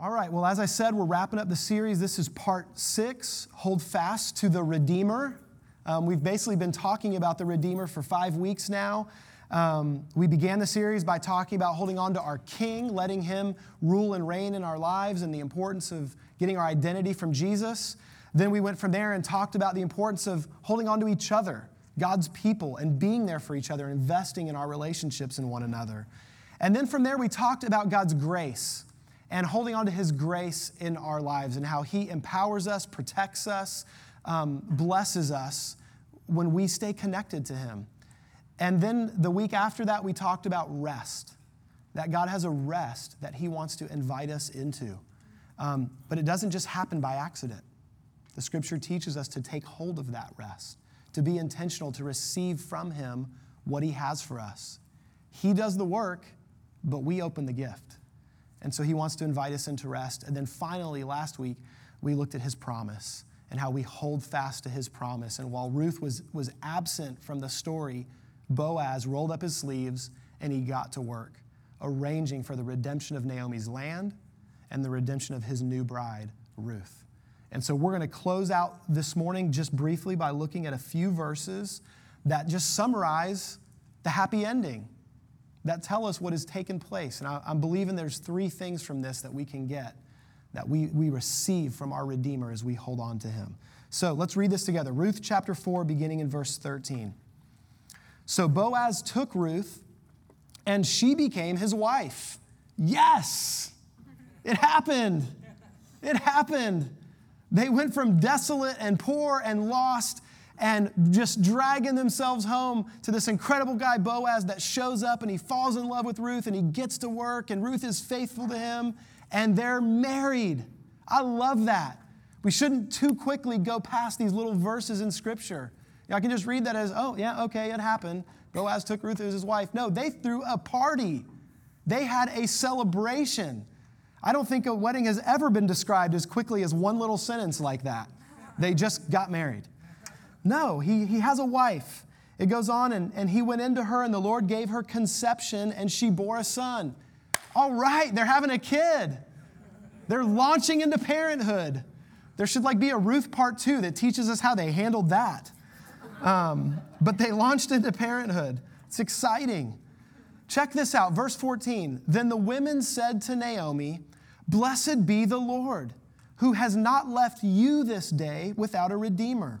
All right, well, as I said, we're wrapping up the series. This is part six Hold Fast to the Redeemer. Um, we've basically been talking about the Redeemer for five weeks now. Um, we began the series by talking about holding on to our King, letting Him rule and reign in our lives, and the importance of getting our identity from Jesus. Then we went from there and talked about the importance of holding on to each other, God's people, and being there for each other, investing in our relationships in one another. And then from there, we talked about God's grace and holding on to His grace in our lives and how He empowers us, protects us, um, blesses us when we stay connected to Him. And then the week after that, we talked about rest, that God has a rest that He wants to invite us into. Um, but it doesn't just happen by accident. The scripture teaches us to take hold of that rest, to be intentional, to receive from Him what He has for us. He does the work, but we open the gift. And so he wants to invite us into rest. And then finally, last week, we looked at his promise and how we hold fast to his promise. And while Ruth was, was absent from the story, Boaz rolled up his sleeves and he got to work, arranging for the redemption of Naomi's land and the redemption of his new bride, Ruth. And so we're going to close out this morning just briefly by looking at a few verses that just summarize the happy ending that tell us what has taken place. And I, am believing there's three things from this that we can get, that we, we receive from our Redeemer as we hold on to him. So let's read this together. Ruth chapter 4, beginning in verse 13. So Boaz took Ruth, and she became his wife. Yes, it happened. It happened. They went from desolate and poor and lost and just dragging themselves home to this incredible guy, Boaz, that shows up and he falls in love with Ruth and he gets to work and Ruth is faithful to him and they're married. I love that. We shouldn't too quickly go past these little verses in Scripture. I can just read that as, oh, yeah, okay, it happened. Boaz took Ruth as his wife. No, they threw a party, they had a celebration. I don't think a wedding has ever been described as quickly as one little sentence like that. They just got married. No, he, he has a wife. It goes on, and, and he went into her, and the Lord gave her conception, and she bore a son. All right, they're having a kid. They're launching into parenthood. There should like be a Ruth part two that teaches us how they handled that. Um, but they launched into parenthood. It's exciting. Check this out, verse 14. Then the women said to Naomi, Blessed be the Lord, who has not left you this day without a redeemer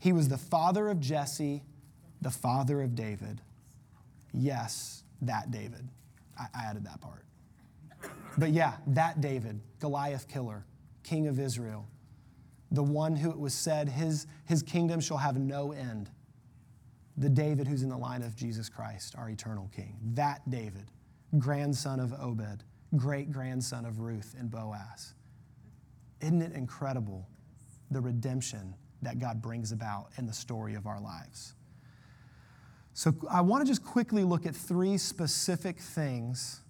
He was the father of Jesse, the father of David. Yes, that David. I, I added that part. But yeah, that David, Goliath killer, king of Israel, the one who it was said his, his kingdom shall have no end. The David who's in the line of Jesus Christ, our eternal king. That David, grandson of Obed, great grandson of Ruth and Boaz. Isn't it incredible the redemption that God brings about in the story of our lives. So I want to just quickly look at three specific things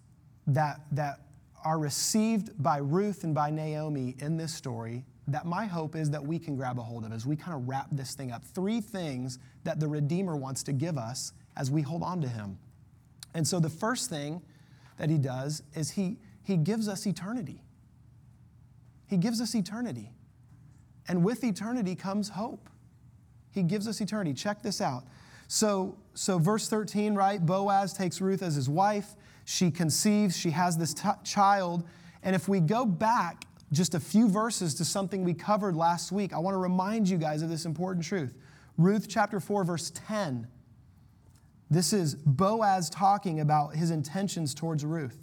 that, that are received by Ruth and by Naomi in this story that my hope is that we can grab a hold of as we kind of wrap this thing up. Three things that the Redeemer wants to give us as we hold on to Him. And so the first thing that He does is He, he gives us eternity. He gives us eternity. And with eternity comes hope. He gives us eternity. Check this out. So, so verse 13, right? Boaz takes Ruth as his wife. She conceives, she has this t- child. And if we go back just a few verses to something we covered last week, I want to remind you guys of this important truth. Ruth chapter 4, verse 10. This is Boaz talking about his intentions towards Ruth.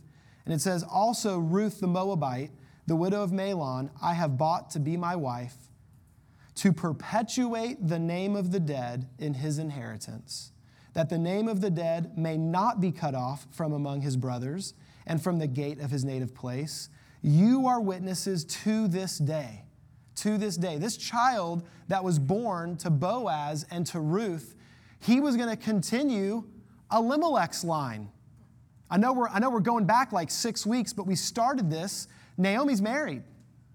And it says, Also, Ruth the Moabite, the widow of Mahlon, I have bought to be my wife to perpetuate the name of the dead in his inheritance, that the name of the dead may not be cut off from among his brothers and from the gate of his native place. You are witnesses to this day. To this day. This child that was born to Boaz and to Ruth, he was going to continue Elimelech's line. I know, we're, I know we're going back like six weeks, but we started this. Naomi's married,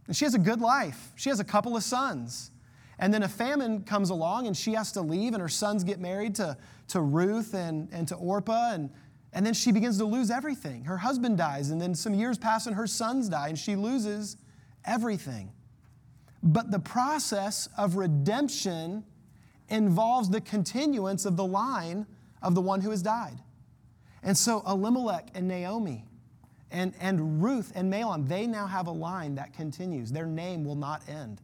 and she has a good life. She has a couple of sons. And then a famine comes along, and she has to leave, and her sons get married to, to Ruth and, and to Orpah, and, and then she begins to lose everything. Her husband dies, and then some years pass, and her sons die, and she loses everything. But the process of redemption involves the continuance of the line of the one who has died. And so Elimelech and Naomi and, and Ruth and Mahlon, they now have a line that continues. Their name will not end.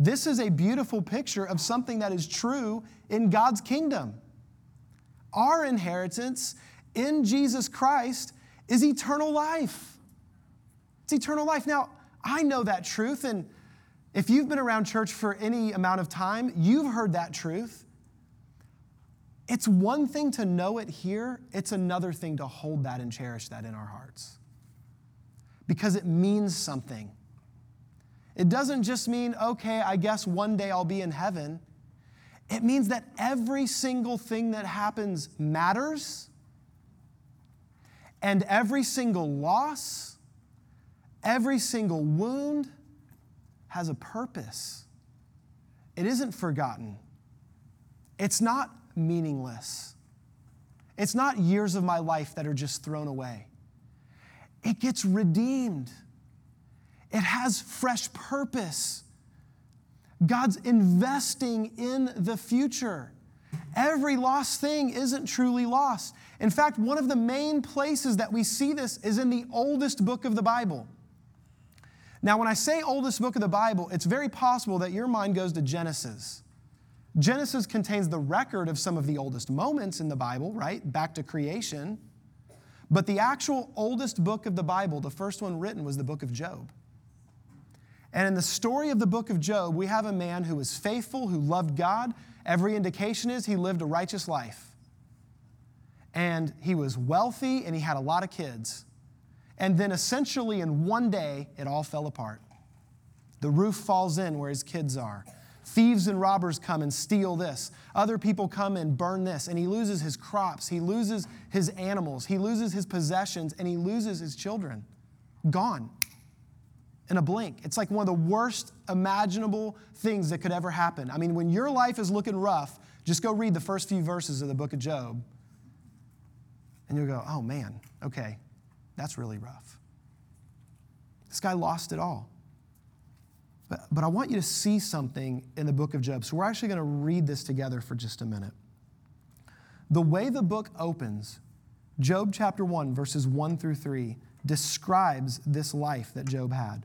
This is a beautiful picture of something that is true in God's kingdom. Our inheritance in Jesus Christ is eternal life. It's eternal life. Now, I know that truth, and if you've been around church for any amount of time, you've heard that truth. It's one thing to know it here, it's another thing to hold that and cherish that in our hearts. Because it means something. It doesn't just mean, okay, I guess one day I'll be in heaven. It means that every single thing that happens matters, and every single loss, every single wound has a purpose. It isn't forgotten. It's not meaningless. It's not years of my life that are just thrown away. It gets redeemed, it has fresh purpose. God's investing in the future. Every lost thing isn't truly lost. In fact, one of the main places that we see this is in the oldest book of the Bible. Now, when I say oldest book of the Bible, it's very possible that your mind goes to Genesis. Genesis contains the record of some of the oldest moments in the Bible, right? Back to creation. But the actual oldest book of the Bible, the first one written, was the book of Job. And in the story of the book of Job, we have a man who was faithful, who loved God. Every indication is he lived a righteous life. And he was wealthy and he had a lot of kids. And then essentially in one day, it all fell apart. The roof falls in where his kids are. Thieves and robbers come and steal this. Other people come and burn this. And he loses his crops. He loses his animals. He loses his possessions. And he loses his children. Gone in a blink. It's like one of the worst imaginable things that could ever happen. I mean, when your life is looking rough, just go read the first few verses of the book of Job. And you'll go, oh man, okay, that's really rough. This guy lost it all. But, but I want you to see something in the book of Job. So we're actually going to read this together for just a minute. The way the book opens, Job chapter 1, verses 1 through 3, describes this life that Job had.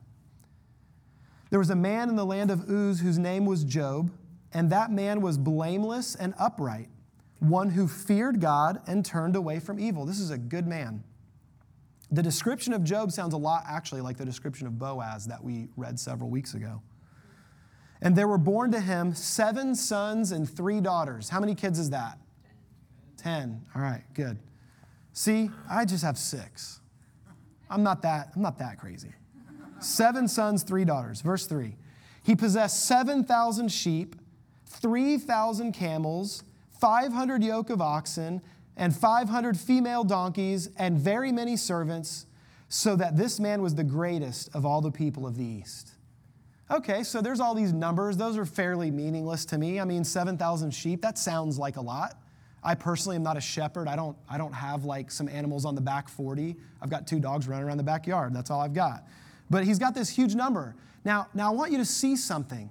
There was a man in the land of Uz whose name was Job, and that man was blameless and upright, one who feared God and turned away from evil. This is a good man. The description of Job sounds a lot actually like the description of Boaz that we read several weeks ago. And there were born to him seven sons and three daughters. How many kids is that? Ten. All right, good. See, I just have six. I'm not that, I'm not that crazy. Seven sons, three daughters. Verse three. He possessed 7,000 sheep, 3,000 camels, 500 yoke of oxen, and 500 female donkeys and very many servants, so that this man was the greatest of all the people of the East. Okay, so there's all these numbers. Those are fairly meaningless to me. I mean, 7,000 sheep, that sounds like a lot. I personally am not a shepherd. I don't, I don't have like some animals on the back 40. I've got two dogs running around the backyard. That's all I've got. But he's got this huge number. Now, now I want you to see something.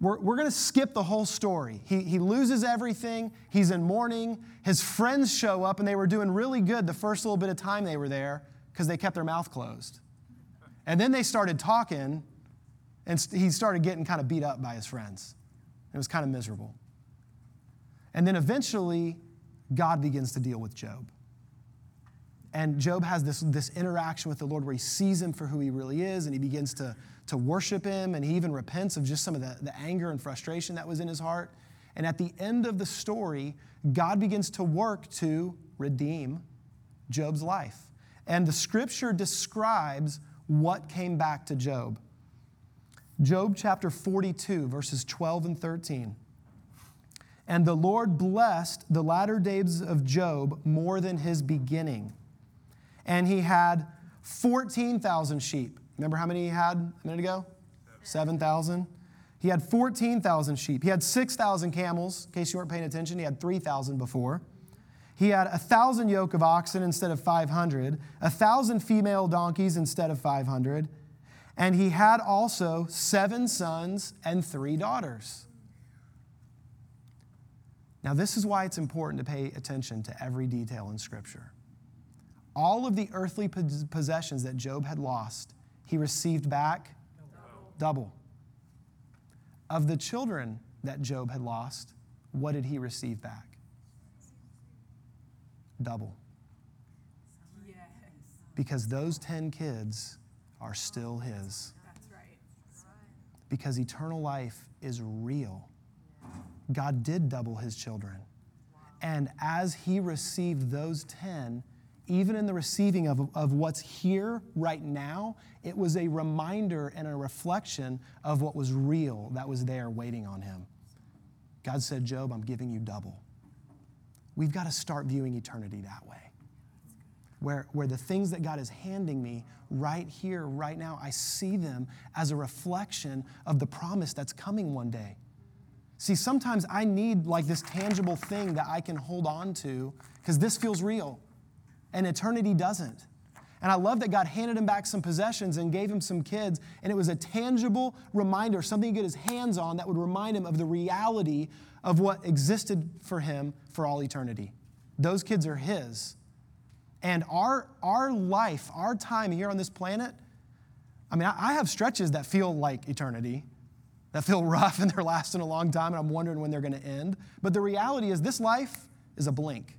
We're, we're going to skip the whole story. He, he loses everything. He's in mourning. His friends show up, and they were doing really good the first little bit of time they were there because they kept their mouth closed. And then they started talking, and he started getting kind of beat up by his friends. It was kind of miserable. And then eventually, God begins to deal with Job. And Job has this, this interaction with the Lord where he sees him for who he really is and he begins to, to worship him. And he even repents of just some of the, the anger and frustration that was in his heart. And at the end of the story, God begins to work to redeem Job's life. And the scripture describes what came back to Job. Job chapter 42, verses 12 and 13. And the Lord blessed the latter days of Job more than his beginning. And he had 14,000 sheep. Remember how many he had a minute ago? 7,000. He had 14,000 sheep. He had 6,000 camels. In case you weren't paying attention, he had 3,000 before. He had a thousand yoke of oxen instead of 500, a thousand female donkeys instead of 500, and he had also seven sons and three daughters. Now, this is why it's important to pay attention to every detail in Scripture. All of the earthly possessions that Job had lost, he received back double. Of the children that Job had lost, what did he receive back? double. Yes. Because those 10 kids are still his. That's right. Because eternal life is real. God did double his children. And as he received those 10, even in the receiving of, of what's here right now, it was a reminder and a reflection of what was real that was there waiting on him. God said, Job, I'm giving you double. We've got to start viewing eternity that way. Where, where the things that God is handing me right here, right now, I see them as a reflection of the promise that's coming one day. See, sometimes I need like this tangible thing that I can hold on to because this feels real and eternity doesn't. And I love that God handed him back some possessions and gave him some kids. And it was a tangible reminder, something to get his hands on that would remind him of the reality of what existed for him for all eternity. Those kids are his. And our, our life, our time here on this planet, I mean, I have stretches that feel like eternity, that feel rough and they're lasting a long time, and I'm wondering when they're going to end. But the reality is, this life is a blink.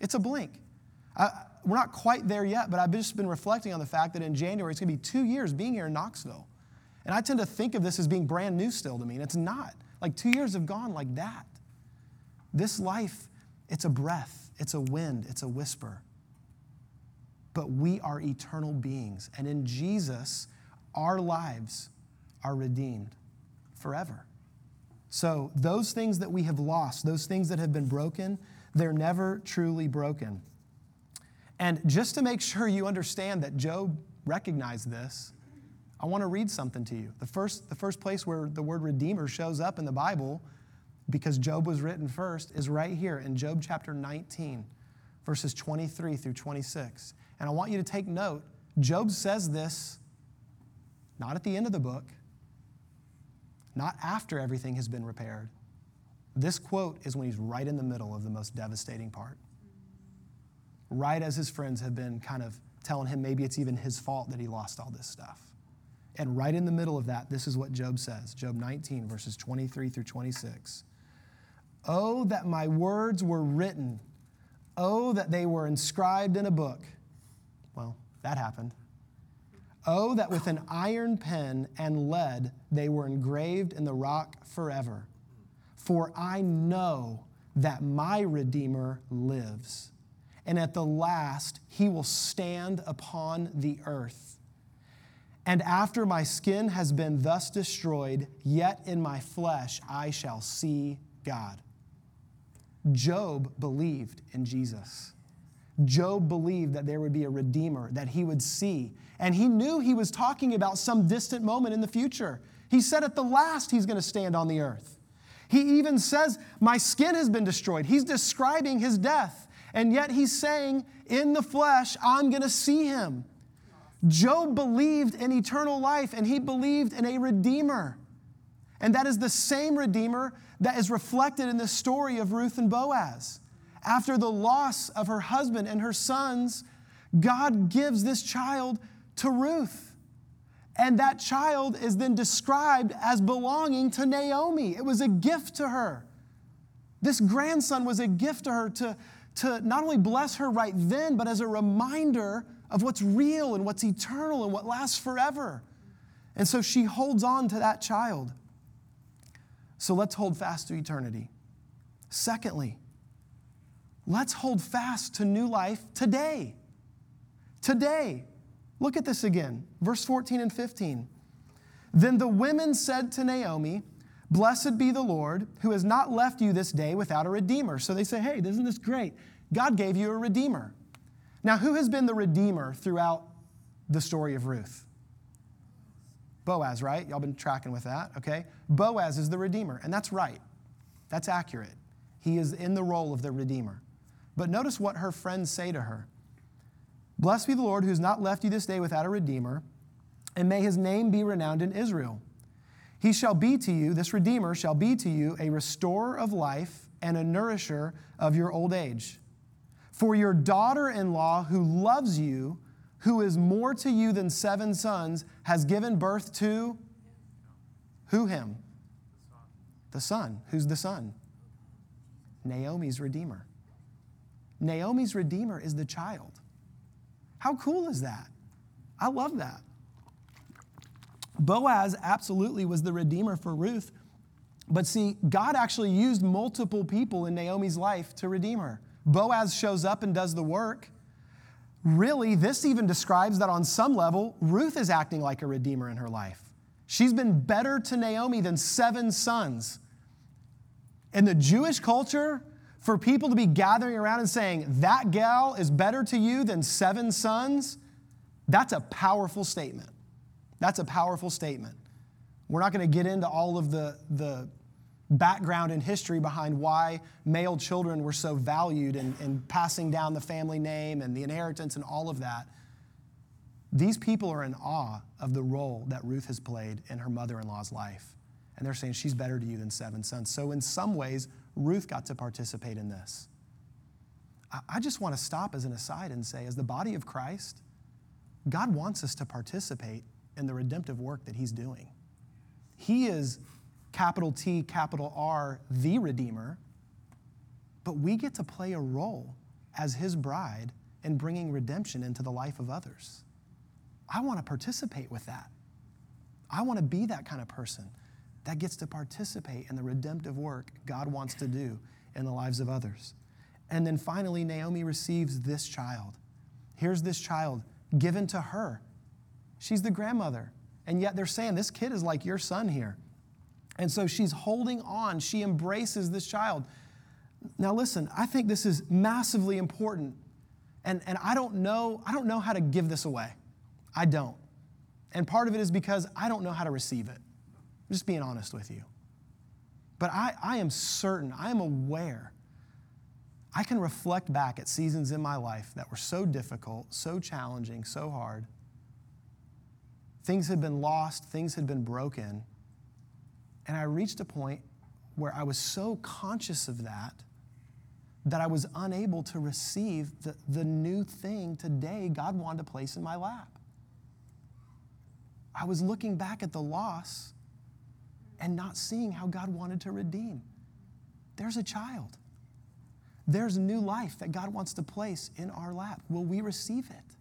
It's a blink. I, we're not quite there yet, but I've just been reflecting on the fact that in January it's going to be two years being here in Knoxville. And I tend to think of this as being brand new still to me, and it's not. Like two years have gone like that. This life, it's a breath, it's a wind, it's a whisper. But we are eternal beings, and in Jesus, our lives are redeemed forever. So, those things that we have lost, those things that have been broken, they're never truly broken. And just to make sure you understand that Job recognized this, I want to read something to you. The first, the first place where the word Redeemer shows up in the Bible, because Job was written first, is right here in Job chapter 19, verses 23 through 26. And I want you to take note. Job says this not at the end of the book, not after everything has been repaired. This quote is when he's right in the middle of the most devastating part. Right as his friends have been kind of telling him maybe it's even his fault that he lost all this stuff. And right in the middle of that, this is what Job says Job 19, verses 23 through 26. Oh, that my words were written. Oh, that they were inscribed in a book. Well, that happened. Oh, that with an iron pen and lead they were engraved in the rock forever. For I know that my Redeemer lives, and at the last he will stand upon the earth. And after my skin has been thus destroyed, yet in my flesh I shall see God. Job believed in Jesus. Job believed that there would be a redeemer that he would see. And he knew he was talking about some distant moment in the future. He said at the last he's going to stand on the earth. He even says, My skin has been destroyed. He's describing his death. And yet he's saying, In the flesh, I'm going to see him. Job believed in eternal life and he believed in a redeemer. And that is the same redeemer that is reflected in the story of Ruth and Boaz. After the loss of her husband and her sons, God gives this child to Ruth. And that child is then described as belonging to Naomi. It was a gift to her. This grandson was a gift to her to, to not only bless her right then, but as a reminder of what's real and what's eternal and what lasts forever. And so she holds on to that child. So let's hold fast to eternity. Secondly, let's hold fast to new life today. Today. Look at this again, verse 14 and 15. Then the women said to Naomi, Blessed be the Lord, who has not left you this day without a redeemer. So they say, Hey, isn't this great? God gave you a redeemer. Now, who has been the redeemer throughout the story of Ruth? Boaz, right? Y'all been tracking with that, okay? Boaz is the redeemer, and that's right. That's accurate. He is in the role of the redeemer. But notice what her friends say to her Blessed be the Lord who has not left you this day without a redeemer, and may his name be renowned in Israel. He shall be to you, this redeemer shall be to you a restorer of life and a nourisher of your old age. For your daughter in law, who loves you, who is more to you than seven sons, has given birth to who him? The son. Who's the son? Naomi's redeemer. Naomi's redeemer is the child. How cool is that? I love that. Boaz absolutely was the redeemer for Ruth. But see, God actually used multiple people in Naomi's life to redeem her. Boaz shows up and does the work. Really, this even describes that on some level, Ruth is acting like a redeemer in her life. She's been better to Naomi than seven sons. In the Jewish culture, for people to be gathering around and saying, that gal is better to you than seven sons, that's a powerful statement. That's a powerful statement. We're not going to get into all of the, the background and history behind why male children were so valued and, passing down the family name and the inheritance and all of that. These people are in awe of the role that Ruth has played in her mother in law's life. And they're saying she's better to you than seven sons. So, in some ways, Ruth got to participate in this. I just want to stop as an aside and say, as the body of Christ, God wants us to participate in the redemptive work that He's doing. He is capital T, capital R, the Redeemer, but we get to play a role as His bride in bringing redemption into the life of others. I want to participate with that. I want to be that kind of person that gets to participate in the redemptive work God wants to do in the lives of others. And then finally, Naomi receives this child. Here's this child given to her. She's the grandmother. And yet they're saying, This kid is like your son here. And so she's holding on. She embraces this child. Now, listen, I think this is massively important. And, and I, don't know, I don't know how to give this away. I don't. And part of it is because I don't know how to receive it. I'm just being honest with you. But I, I am certain, I am aware. I can reflect back at seasons in my life that were so difficult, so challenging, so hard. Things had been lost, things had been broken. And I reached a point where I was so conscious of that that I was unable to receive the, the new thing today God wanted to place in my lap. I was looking back at the loss and not seeing how God wanted to redeem. There's a child. There's new life that God wants to place in our lap. Will we receive it?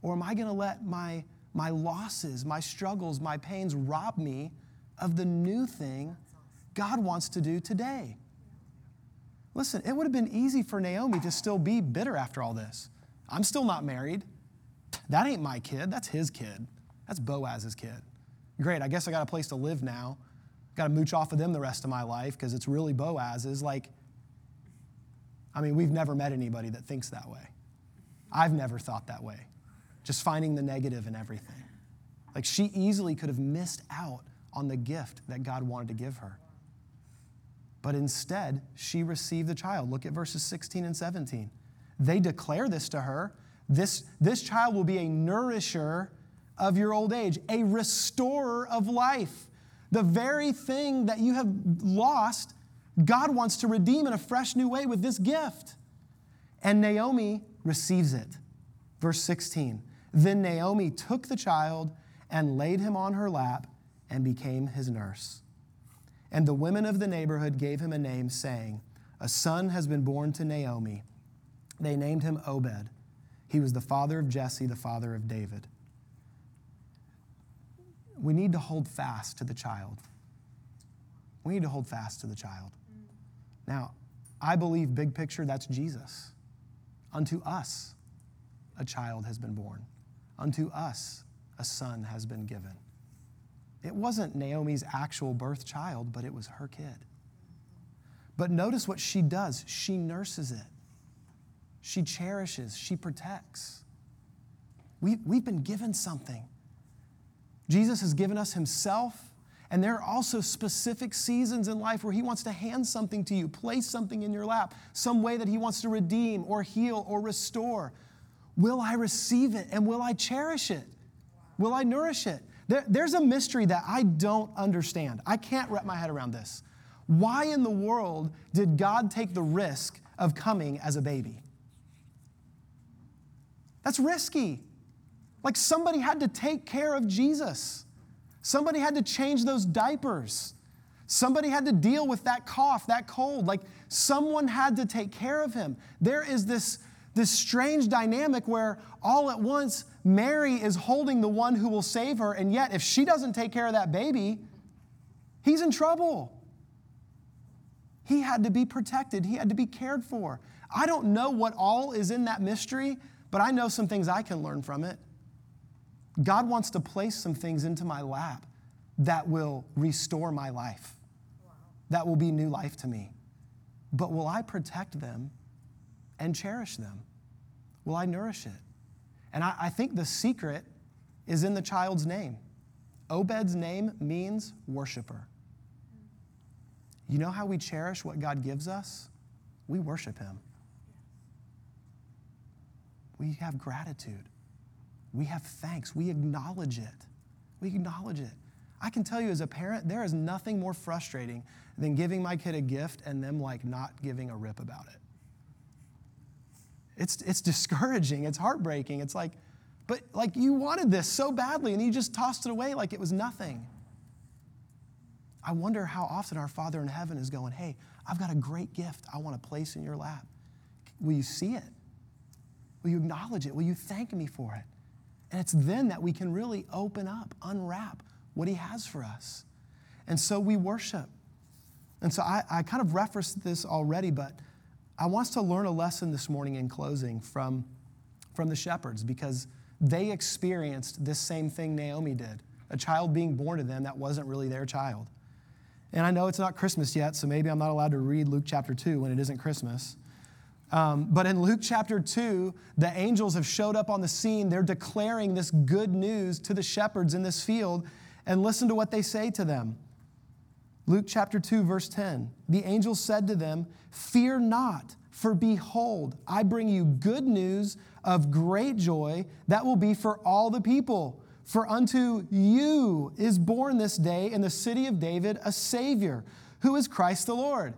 Or am I going to let my, my losses, my struggles, my pains rob me of the new thing God wants to do today? Listen, it would have been easy for Naomi to still be bitter after all this. I'm still not married. That ain't my kid. That's his kid. That's Boaz's kid. Great, I guess I got a place to live now. Got to mooch off of them the rest of my life because it's really Boaz's. Like, I mean, we've never met anybody that thinks that way. I've never thought that way. Just finding the negative in everything. Like, she easily could have missed out on the gift that God wanted to give her. But instead, she received the child. Look at verses 16 and 17. They declare this to her this, this child will be a nourisher of your old age, a restorer of life. The very thing that you have lost, God wants to redeem in a fresh new way with this gift. And Naomi receives it. Verse 16 Then Naomi took the child and laid him on her lap and became his nurse. And the women of the neighborhood gave him a name, saying, A son has been born to Naomi. They named him Obed. He was the father of Jesse, the father of David we need to hold fast to the child. We need to hold fast to the child. Now, I believe, big picture, that's Jesus. Unto us a child has been born, unto us a son has been given. It wasn't Naomi's actual birth child, but it was her kid. But notice what she does she nurses it, she cherishes, she protects. We, we've been given something. Jesus has given us himself. And there are also specific seasons in life where He wants to hand something to you, place something in your lap, some way that He wants to redeem or heal or restore. Will I receive it and will I cherish it? Will I nourish it? There, there's a mystery that I don't understand. I can't wrap my head around this. Why in the world did God take the risk of coming as a baby? That's risky. Like somebody had to take care of Jesus. Somebody had to change those diapers. Somebody had to deal with that cough, that cold. Like someone had to take care of him. There is this, this strange dynamic where all at once Mary is holding the one who will save her, and yet if she doesn't take care of that baby, he's in trouble. He had to be protected, he had to be cared for. I don't know what all is in that mystery, but I know some things I can learn from it. God wants to place some things into my lap that will restore my life, that will be new life to me. But will I protect them and cherish them? Will I nourish it? And I, I think the secret is in the child's name. Obed's name means worshiper. You know how we cherish what God gives us? We worship Him. We have gratitude. We have thanks. We acknowledge it. We acknowledge it. I can tell you as a parent, there is nothing more frustrating than giving my kid a gift and them like not giving a rip about it. It's, it's discouraging. It's heartbreaking. It's like, but like you wanted this so badly and you just tossed it away like it was nothing. I wonder how often our Father in heaven is going, Hey, I've got a great gift I want to place in your lap. Will you see it? Will you acknowledge it? Will you thank me for it? And it's then that we can really open up, unwrap what He has for us. And so we worship. And so I, I kind of referenced this already, but I want us to learn a lesson this morning in closing from, from the shepherds because they experienced this same thing Naomi did a child being born to them that wasn't really their child. And I know it's not Christmas yet, so maybe I'm not allowed to read Luke chapter 2 when it isn't Christmas. Um, but in Luke chapter 2, the angels have showed up on the scene. They're declaring this good news to the shepherds in this field. And listen to what they say to them. Luke chapter 2, verse 10. The angel said to them, Fear not, for behold, I bring you good news of great joy that will be for all the people. For unto you is born this day in the city of David a Savior, who is Christ the Lord.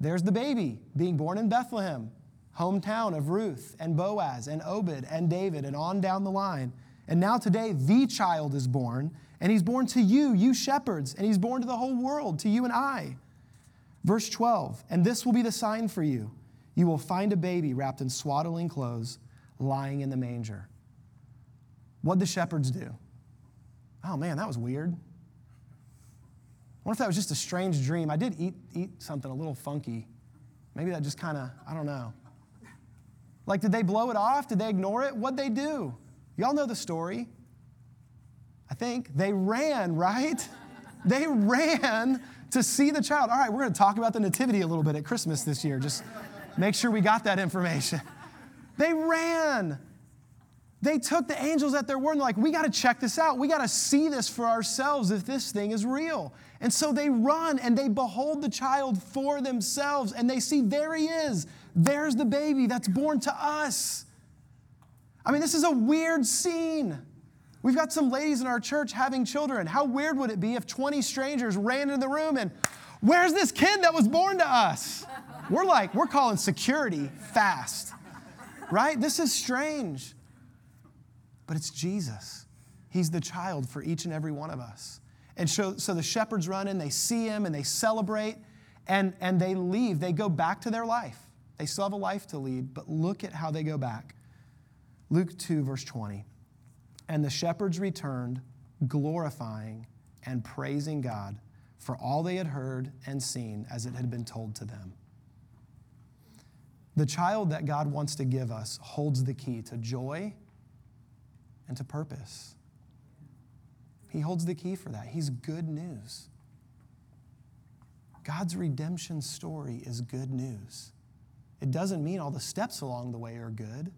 There's the baby being born in Bethlehem hometown of Ruth and Boaz and Obed and David and on down the line. And now today, the child is born, and he's born to you, you shepherds, and he's born to the whole world, to you and I. Verse 12, and this will be the sign for you. You will find a baby wrapped in swaddling clothes, lying in the manger. What'd the shepherds do? Oh man, that was weird. Wonder if that was just a strange dream? I did eat, eat something a little funky. Maybe that just kind of, I don't know. Like, did they blow it off? Did they ignore it? What'd they do? Y'all know the story. I think they ran, right? they ran to see the child. All right, we're going to talk about the nativity a little bit at Christmas this year. Just make sure we got that information. They ran. They took the angels at their word and like, we got to check this out. We got to see this for ourselves if this thing is real. And so they run and they behold the child for themselves and they see there he is. There's the baby that's born to us. I mean, this is a weird scene. We've got some ladies in our church having children. How weird would it be if 20 strangers ran into the room and, where's this kid that was born to us? We're like, we're calling security fast, right? This is strange but it's Jesus. He's the child for each and every one of us. And so, so the shepherds run in, they see him, and they celebrate, and, and they leave. They go back to their life. They still have a life to lead, but look at how they go back. Luke 2, verse 20. And the shepherds returned, glorifying and praising God for all they had heard and seen as it had been told to them. The child that God wants to give us holds the key to joy and to purpose. He holds the key for that. He's good news. God's redemption story is good news. It doesn't mean all the steps along the way are good,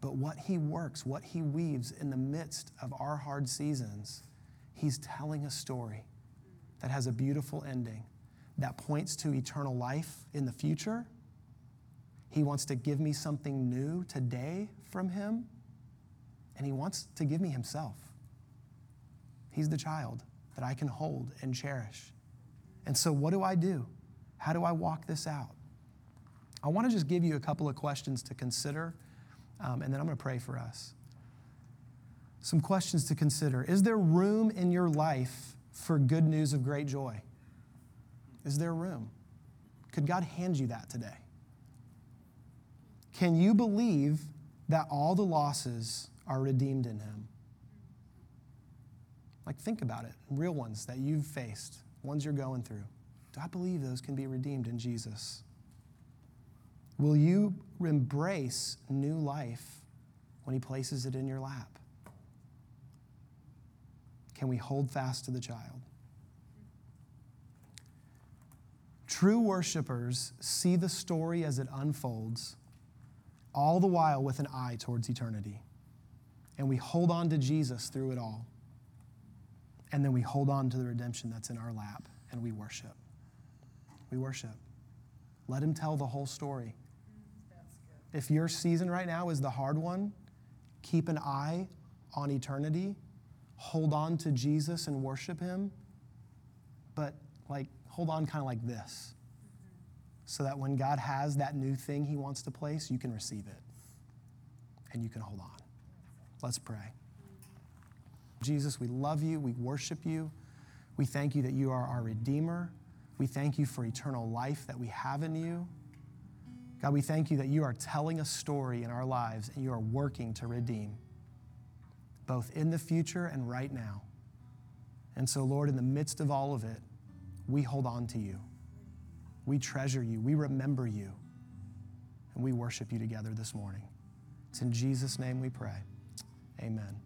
but what He works, what He weaves in the midst of our hard seasons, He's telling a story that has a beautiful ending that points to eternal life in the future. He wants to give me something new today from Him, and He wants to give me Himself. He's the child that I can hold and cherish. And so, what do I do? How do I walk this out? I want to just give you a couple of questions to consider, um, and then I'm going to pray for us. Some questions to consider. Is there room in your life for good news of great joy? Is there room? Could God hand you that today? Can you believe that all the losses are redeemed in Him? Like, think about it real ones that you've faced, ones you're going through. Do I believe those can be redeemed in Jesus? Will you embrace new life when He places it in your lap? Can we hold fast to the child? True worshipers see the story as it unfolds, all the while with an eye towards eternity. And we hold on to Jesus through it all. And then we hold on to the redemption that's in our lap and we worship. We worship. Let him tell the whole story. If your season right now is the hard one, keep an eye on eternity, hold on to Jesus and worship him, but like hold on kind of like this. So that when God has that new thing he wants to place, you can receive it and you can hold on. Let's pray. Jesus, we love you. We worship you. We thank you that you are our Redeemer. We thank you for eternal life that we have in you. God, we thank you that you are telling a story in our lives and you are working to redeem, both in the future and right now. And so, Lord, in the midst of all of it, we hold on to you. We treasure you. We remember you. And we worship you together this morning. It's in Jesus' name we pray. Amen.